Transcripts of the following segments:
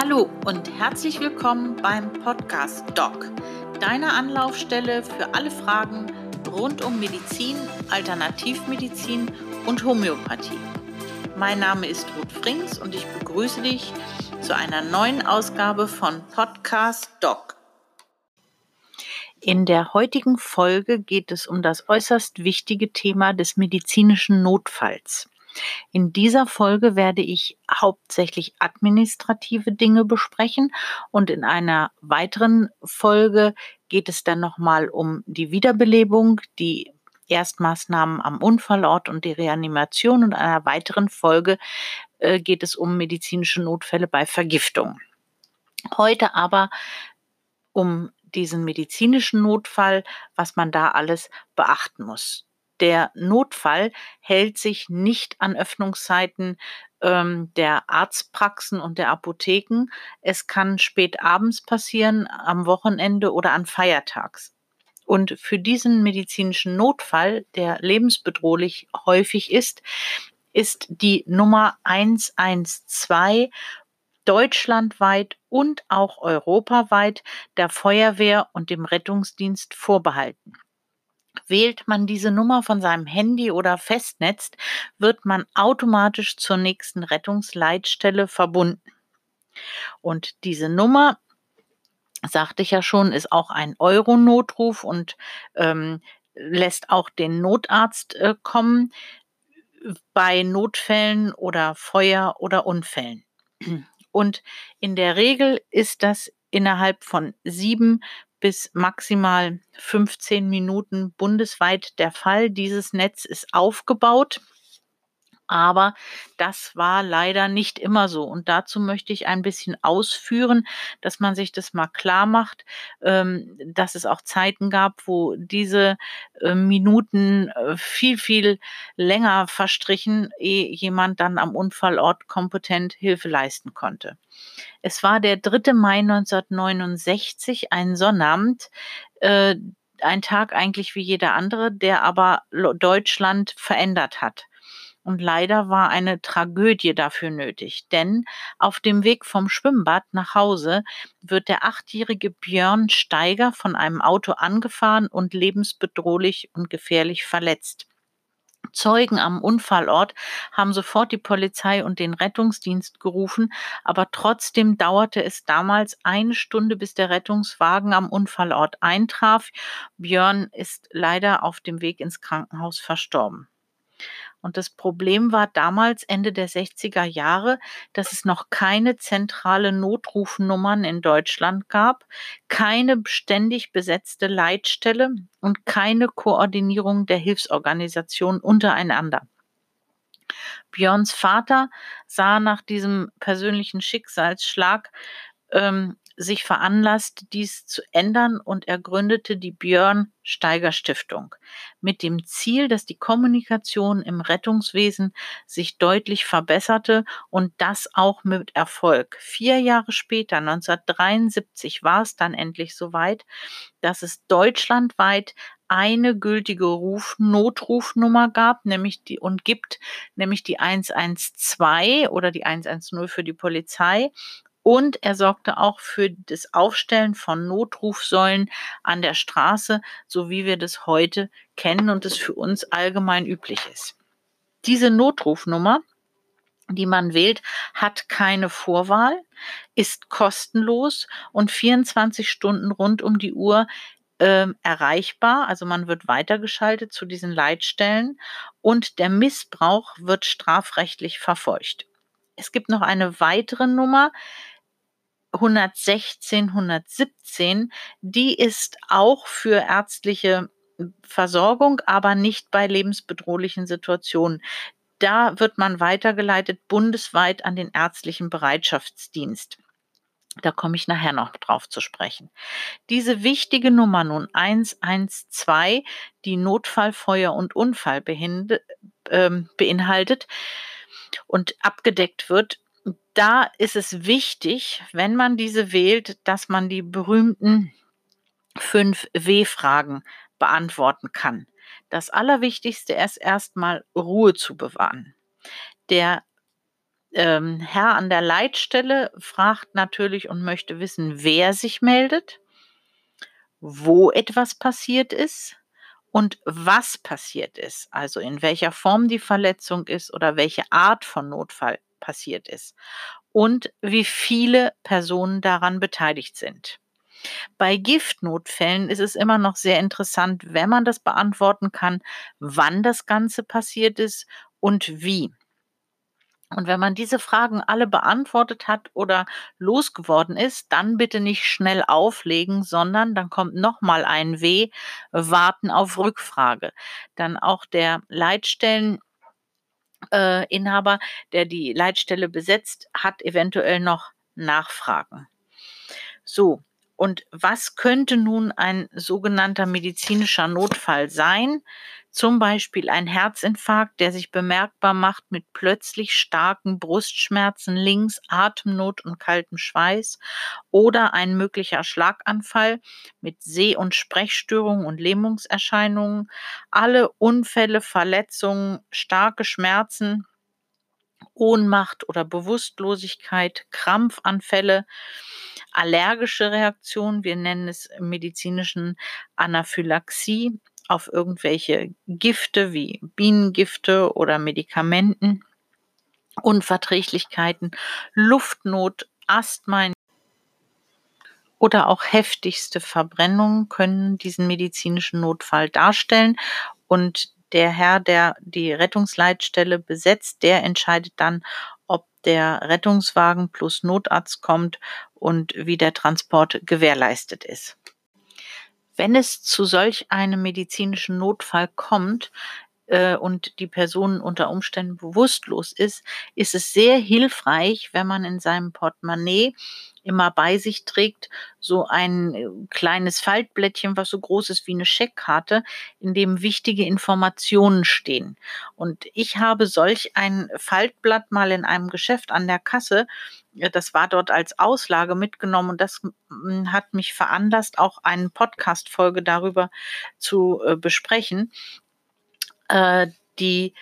Hallo und herzlich willkommen beim Podcast Doc, deiner Anlaufstelle für alle Fragen rund um Medizin, Alternativmedizin und Homöopathie. Mein Name ist Ruth Frings und ich begrüße dich zu einer neuen Ausgabe von Podcast Doc. In der heutigen Folge geht es um das äußerst wichtige Thema des medizinischen Notfalls. In dieser Folge werde ich hauptsächlich administrative Dinge besprechen und in einer weiteren Folge geht es dann nochmal um die Wiederbelebung, die Erstmaßnahmen am Unfallort und die Reanimation und in einer weiteren Folge äh, geht es um medizinische Notfälle bei Vergiftung. Heute aber um diesen medizinischen Notfall, was man da alles beachten muss der Notfall hält sich nicht an Öffnungszeiten ähm, der Arztpraxen und der Apotheken. Es kann spät abends passieren, am Wochenende oder an Feiertags. Und für diesen medizinischen Notfall, der lebensbedrohlich häufig ist, ist die Nummer 112 deutschlandweit und auch europaweit der Feuerwehr und dem Rettungsdienst vorbehalten. Wählt man diese Nummer von seinem Handy oder Festnetz, wird man automatisch zur nächsten Rettungsleitstelle verbunden. Und diese Nummer, sagte ich ja schon, ist auch ein Euro-Notruf und ähm, lässt auch den Notarzt äh, kommen bei Notfällen oder Feuer oder Unfällen. Und in der Regel ist das innerhalb von sieben bis maximal 15 Minuten bundesweit der Fall. Dieses Netz ist aufgebaut. Aber das war leider nicht immer so. Und dazu möchte ich ein bisschen ausführen, dass man sich das mal klar macht, ähm, dass es auch Zeiten gab, wo diese äh, Minuten äh, viel, viel länger verstrichen, ehe jemand dann am Unfallort kompetent Hilfe leisten konnte. Es war der 3. Mai 1969, ein Sonnabend, äh, ein Tag eigentlich wie jeder andere, der aber Deutschland verändert hat. Und leider war eine Tragödie dafür nötig, denn auf dem Weg vom Schwimmbad nach Hause wird der achtjährige Björn Steiger von einem Auto angefahren und lebensbedrohlich und gefährlich verletzt. Zeugen am Unfallort haben sofort die Polizei und den Rettungsdienst gerufen, aber trotzdem dauerte es damals eine Stunde, bis der Rettungswagen am Unfallort eintraf. Björn ist leider auf dem Weg ins Krankenhaus verstorben. Und das Problem war damals, Ende der 60er Jahre, dass es noch keine zentrale Notrufnummern in Deutschland gab, keine ständig besetzte Leitstelle und keine Koordinierung der Hilfsorganisationen untereinander. Björns Vater sah nach diesem persönlichen Schicksalsschlag ähm, sich veranlasst, dies zu ändern und er gründete die Björn Steiger Stiftung mit dem Ziel, dass die Kommunikation im Rettungswesen sich deutlich verbesserte und das auch mit Erfolg. Vier Jahre später, 1973, war es dann endlich soweit, dass es deutschlandweit eine gültige Ruf Notrufnummer gab, nämlich die und gibt, nämlich die 112 oder die 110 für die Polizei und er sorgte auch für das Aufstellen von Notrufsäulen an der Straße, so wie wir das heute kennen und es für uns allgemein üblich ist. Diese Notrufnummer, die man wählt, hat keine Vorwahl, ist kostenlos und 24 Stunden rund um die Uhr äh, erreichbar. Also man wird weitergeschaltet zu diesen Leitstellen und der Missbrauch wird strafrechtlich verfolgt. Es gibt noch eine weitere Nummer, 116, 117, die ist auch für ärztliche Versorgung, aber nicht bei lebensbedrohlichen Situationen. Da wird man weitergeleitet bundesweit an den ärztlichen Bereitschaftsdienst. Da komme ich nachher noch drauf zu sprechen. Diese wichtige Nummer nun 112, die Notfall, Feuer und Unfall äh, beinhaltet und abgedeckt wird, da ist es wichtig, wenn man diese wählt, dass man die berühmten fünf W-Fragen beantworten kann. Das Allerwichtigste ist erstmal Ruhe zu bewahren. Der ähm, Herr an der Leitstelle fragt natürlich und möchte wissen, wer sich meldet, wo etwas passiert ist und was passiert ist, also in welcher Form die Verletzung ist oder welche Art von Notfall passiert ist und wie viele Personen daran beteiligt sind. Bei Giftnotfällen ist es immer noch sehr interessant, wenn man das beantworten kann, wann das Ganze passiert ist und wie. Und wenn man diese Fragen alle beantwortet hat oder losgeworden ist, dann bitte nicht schnell auflegen, sondern dann kommt nochmal ein W, warten auf Rückfrage. Dann auch der Leitstellen äh, der die Leitstelle besetzt, hat eventuell noch Nachfragen. So, und was könnte nun ein sogenannter medizinischer Notfall sein? Zum Beispiel ein Herzinfarkt, der sich bemerkbar macht mit plötzlich starken Brustschmerzen links, Atemnot und kaltem Schweiß oder ein möglicher Schlaganfall mit Seh- und Sprechstörungen und Lähmungserscheinungen, alle Unfälle, Verletzungen, starke Schmerzen, Ohnmacht oder Bewusstlosigkeit, Krampfanfälle, allergische Reaktionen, wir nennen es im medizinischen Anaphylaxie, auf irgendwelche Gifte wie Bienengifte oder Medikamenten, Unverträglichkeiten, Luftnot, Asthma oder auch heftigste Verbrennungen können diesen medizinischen Notfall darstellen. Und der Herr, der die Rettungsleitstelle besetzt, der entscheidet dann, ob der Rettungswagen plus Notarzt kommt und wie der Transport gewährleistet ist. Wenn es zu solch einem medizinischen Notfall kommt, äh, und die Person unter Umständen bewusstlos ist, ist es sehr hilfreich, wenn man in seinem Portemonnaie immer bei sich trägt, so ein äh, kleines Faltblättchen, was so groß ist wie eine Scheckkarte, in dem wichtige Informationen stehen. Und ich habe solch ein Faltblatt mal in einem Geschäft an der Kasse, das war dort als Auslage mitgenommen und das hat mich veranlasst, auch eine Podcast-Folge darüber zu äh, besprechen. Äh, die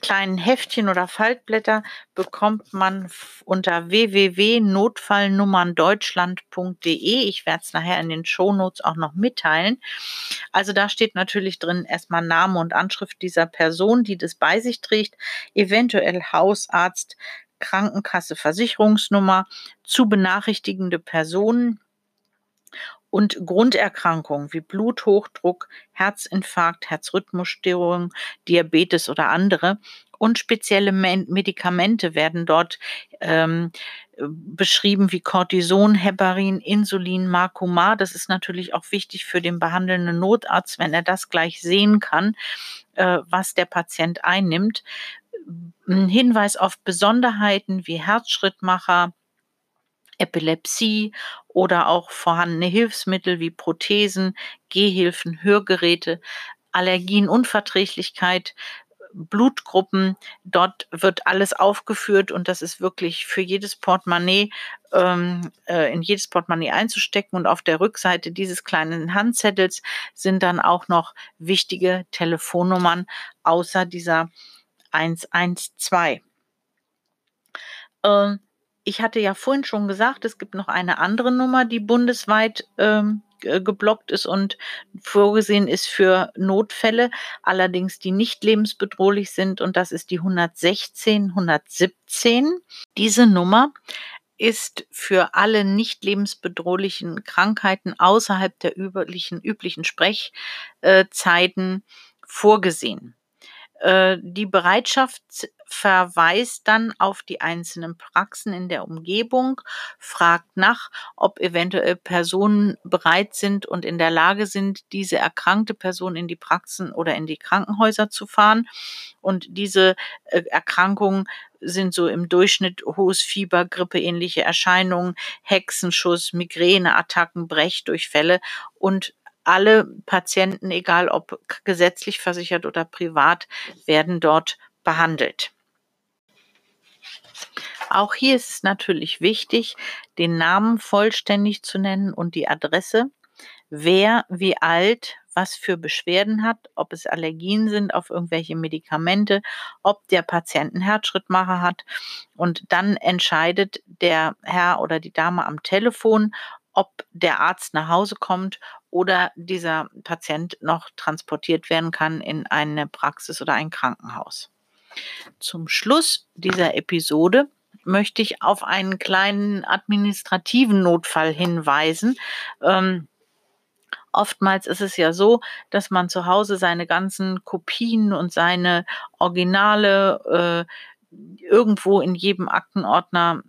kleinen Heftchen oder Faltblätter bekommt man unter www.notfallnummerndeutschland.de. Ich werde es nachher in den Shownotes auch noch mitteilen. Also da steht natürlich drin erstmal Name und Anschrift dieser Person, die das bei sich trägt, eventuell Hausarzt, Krankenkasse, Versicherungsnummer, zu benachrichtigende Personen und Grunderkrankungen wie Bluthochdruck, Herzinfarkt, Herzrhythmusstörungen, Diabetes oder andere und spezielle Medikamente werden dort ähm, beschrieben wie Cortison, Heparin, Insulin, Marcumar. Das ist natürlich auch wichtig für den behandelnden Notarzt, wenn er das gleich sehen kann, äh, was der Patient einnimmt. Ein Hinweis auf Besonderheiten wie Herzschrittmacher, Epilepsie oder auch vorhandene Hilfsmittel wie Prothesen, Gehhilfen, Hörgeräte, Allergien, Unverträglichkeit, Blutgruppen. Dort wird alles aufgeführt und das ist wirklich für jedes Portemonnaie, ähm, äh, in jedes Portemonnaie einzustecken. Und auf der Rückseite dieses kleinen Handzettels sind dann auch noch wichtige Telefonnummern außer dieser 112. Ähm, ich hatte ja vorhin schon gesagt, es gibt noch eine andere Nummer, die bundesweit ähm, geblockt ist und vorgesehen ist für Notfälle, allerdings die nicht lebensbedrohlich sind und das ist die 116 117. Diese Nummer ist für alle nicht lebensbedrohlichen Krankheiten außerhalb der üblichen, üblichen Sprechzeiten vorgesehen. Äh, die Bereitschaft verweist dann auf die einzelnen Praxen in der Umgebung, fragt nach, ob eventuell Personen bereit sind und in der Lage sind, diese erkrankte Person in die Praxen oder in die Krankenhäuser zu fahren. Und diese äh, Erkrankungen sind so im Durchschnitt hohes Fieber, grippeähnliche Erscheinungen, Hexenschuss, Migräneattacken, Brechdurchfälle und alle Patienten, egal ob gesetzlich versichert oder privat, werden dort behandelt. Auch hier ist es natürlich wichtig, den Namen vollständig zu nennen und die Adresse. Wer, wie alt, was für Beschwerden hat, ob es Allergien sind auf irgendwelche Medikamente, ob der Patient einen Herzschrittmacher hat. Und dann entscheidet der Herr oder die Dame am Telefon, ob der Arzt nach Hause kommt oder dieser Patient noch transportiert werden kann in eine Praxis oder ein Krankenhaus. Zum Schluss dieser Episode möchte ich auf einen kleinen administrativen Notfall hinweisen. Ähm, oftmals ist es ja so, dass man zu Hause seine ganzen Kopien und seine Originale äh, irgendwo in jedem Aktenordner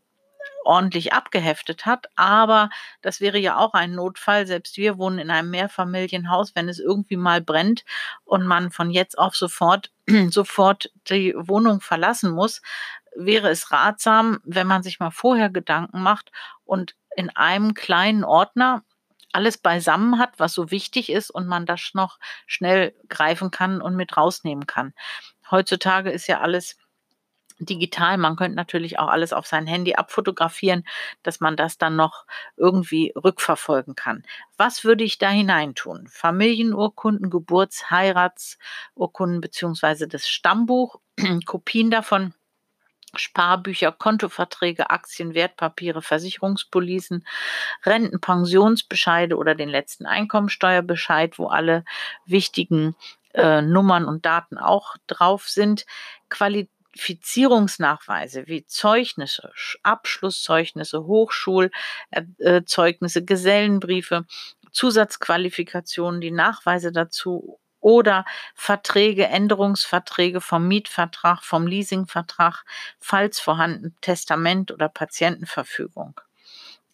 ordentlich abgeheftet hat. Aber das wäre ja auch ein Notfall. Selbst wir wohnen in einem Mehrfamilienhaus. Wenn es irgendwie mal brennt und man von jetzt auf sofort, sofort die Wohnung verlassen muss, wäre es ratsam, wenn man sich mal vorher Gedanken macht und in einem kleinen Ordner alles beisammen hat, was so wichtig ist und man das noch schnell greifen kann und mit rausnehmen kann. Heutzutage ist ja alles digital. Man könnte natürlich auch alles auf sein Handy abfotografieren, dass man das dann noch irgendwie rückverfolgen kann. Was würde ich da hineintun? Familienurkunden, Geburts-, Heiratsurkunden beziehungsweise das Stammbuch, Kopien davon. Sparbücher, Kontoverträge, Aktien, Wertpapiere, Versicherungspolisen, Renten, Pensionsbescheide oder den letzten Einkommensteuerbescheid, wo alle wichtigen äh, Nummern und Daten auch drauf sind. Qualität Qualifizierungsnachweise wie Zeugnisse, Abschlusszeugnisse, Hochschulzeugnisse, Gesellenbriefe, Zusatzqualifikationen, die Nachweise dazu oder Verträge, Änderungsverträge vom Mietvertrag, vom Leasingvertrag, falls vorhanden Testament oder Patientenverfügung.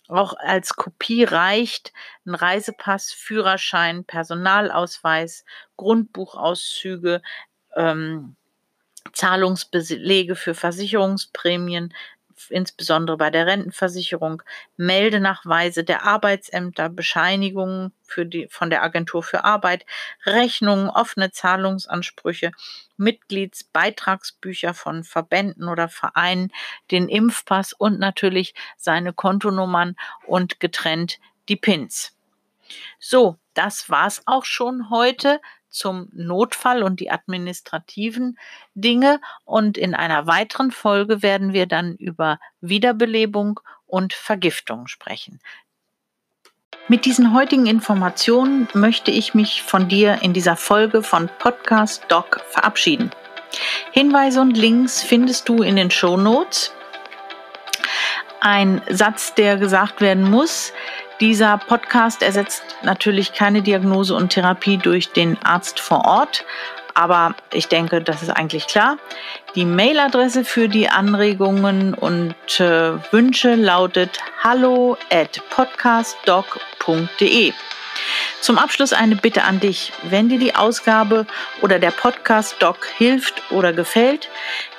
Auch als Kopie reicht ein Reisepass, Führerschein, Personalausweis, Grundbuchauszüge, ähm, Zahlungsbelege für Versicherungsprämien, insbesondere bei der Rentenversicherung, Meldenachweise der Arbeitsämter, Bescheinigungen für die, von der Agentur für Arbeit, Rechnungen, offene Zahlungsansprüche, Mitgliedsbeitragsbücher von Verbänden oder Vereinen, den Impfpass und natürlich seine Kontonummern und getrennt die Pins. So, das war's auch schon heute zum Notfall und die administrativen Dinge. Und in einer weiteren Folge werden wir dann über Wiederbelebung und Vergiftung sprechen. Mit diesen heutigen Informationen möchte ich mich von dir in dieser Folge von Podcast Doc verabschieden. Hinweise und Links findest du in den Show Notes. Ein Satz, der gesagt werden muss, dieser Podcast ersetzt natürlich keine Diagnose und Therapie durch den Arzt vor Ort, aber ich denke, das ist eigentlich klar. Die Mailadresse für die Anregungen und äh, Wünsche lautet hallo at podcastdoc.de. Zum Abschluss eine Bitte an dich. Wenn dir die Ausgabe oder der Podcast Doc hilft oder gefällt,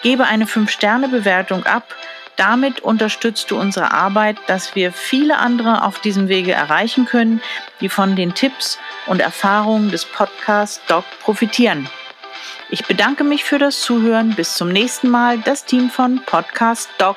gebe eine 5-Sterne-Bewertung ab damit unterstützt du unsere Arbeit, dass wir viele andere auf diesem Wege erreichen können, die von den Tipps und Erfahrungen des Podcast Doc profitieren. Ich bedanke mich für das Zuhören. Bis zum nächsten Mal. Das Team von Podcast Doc.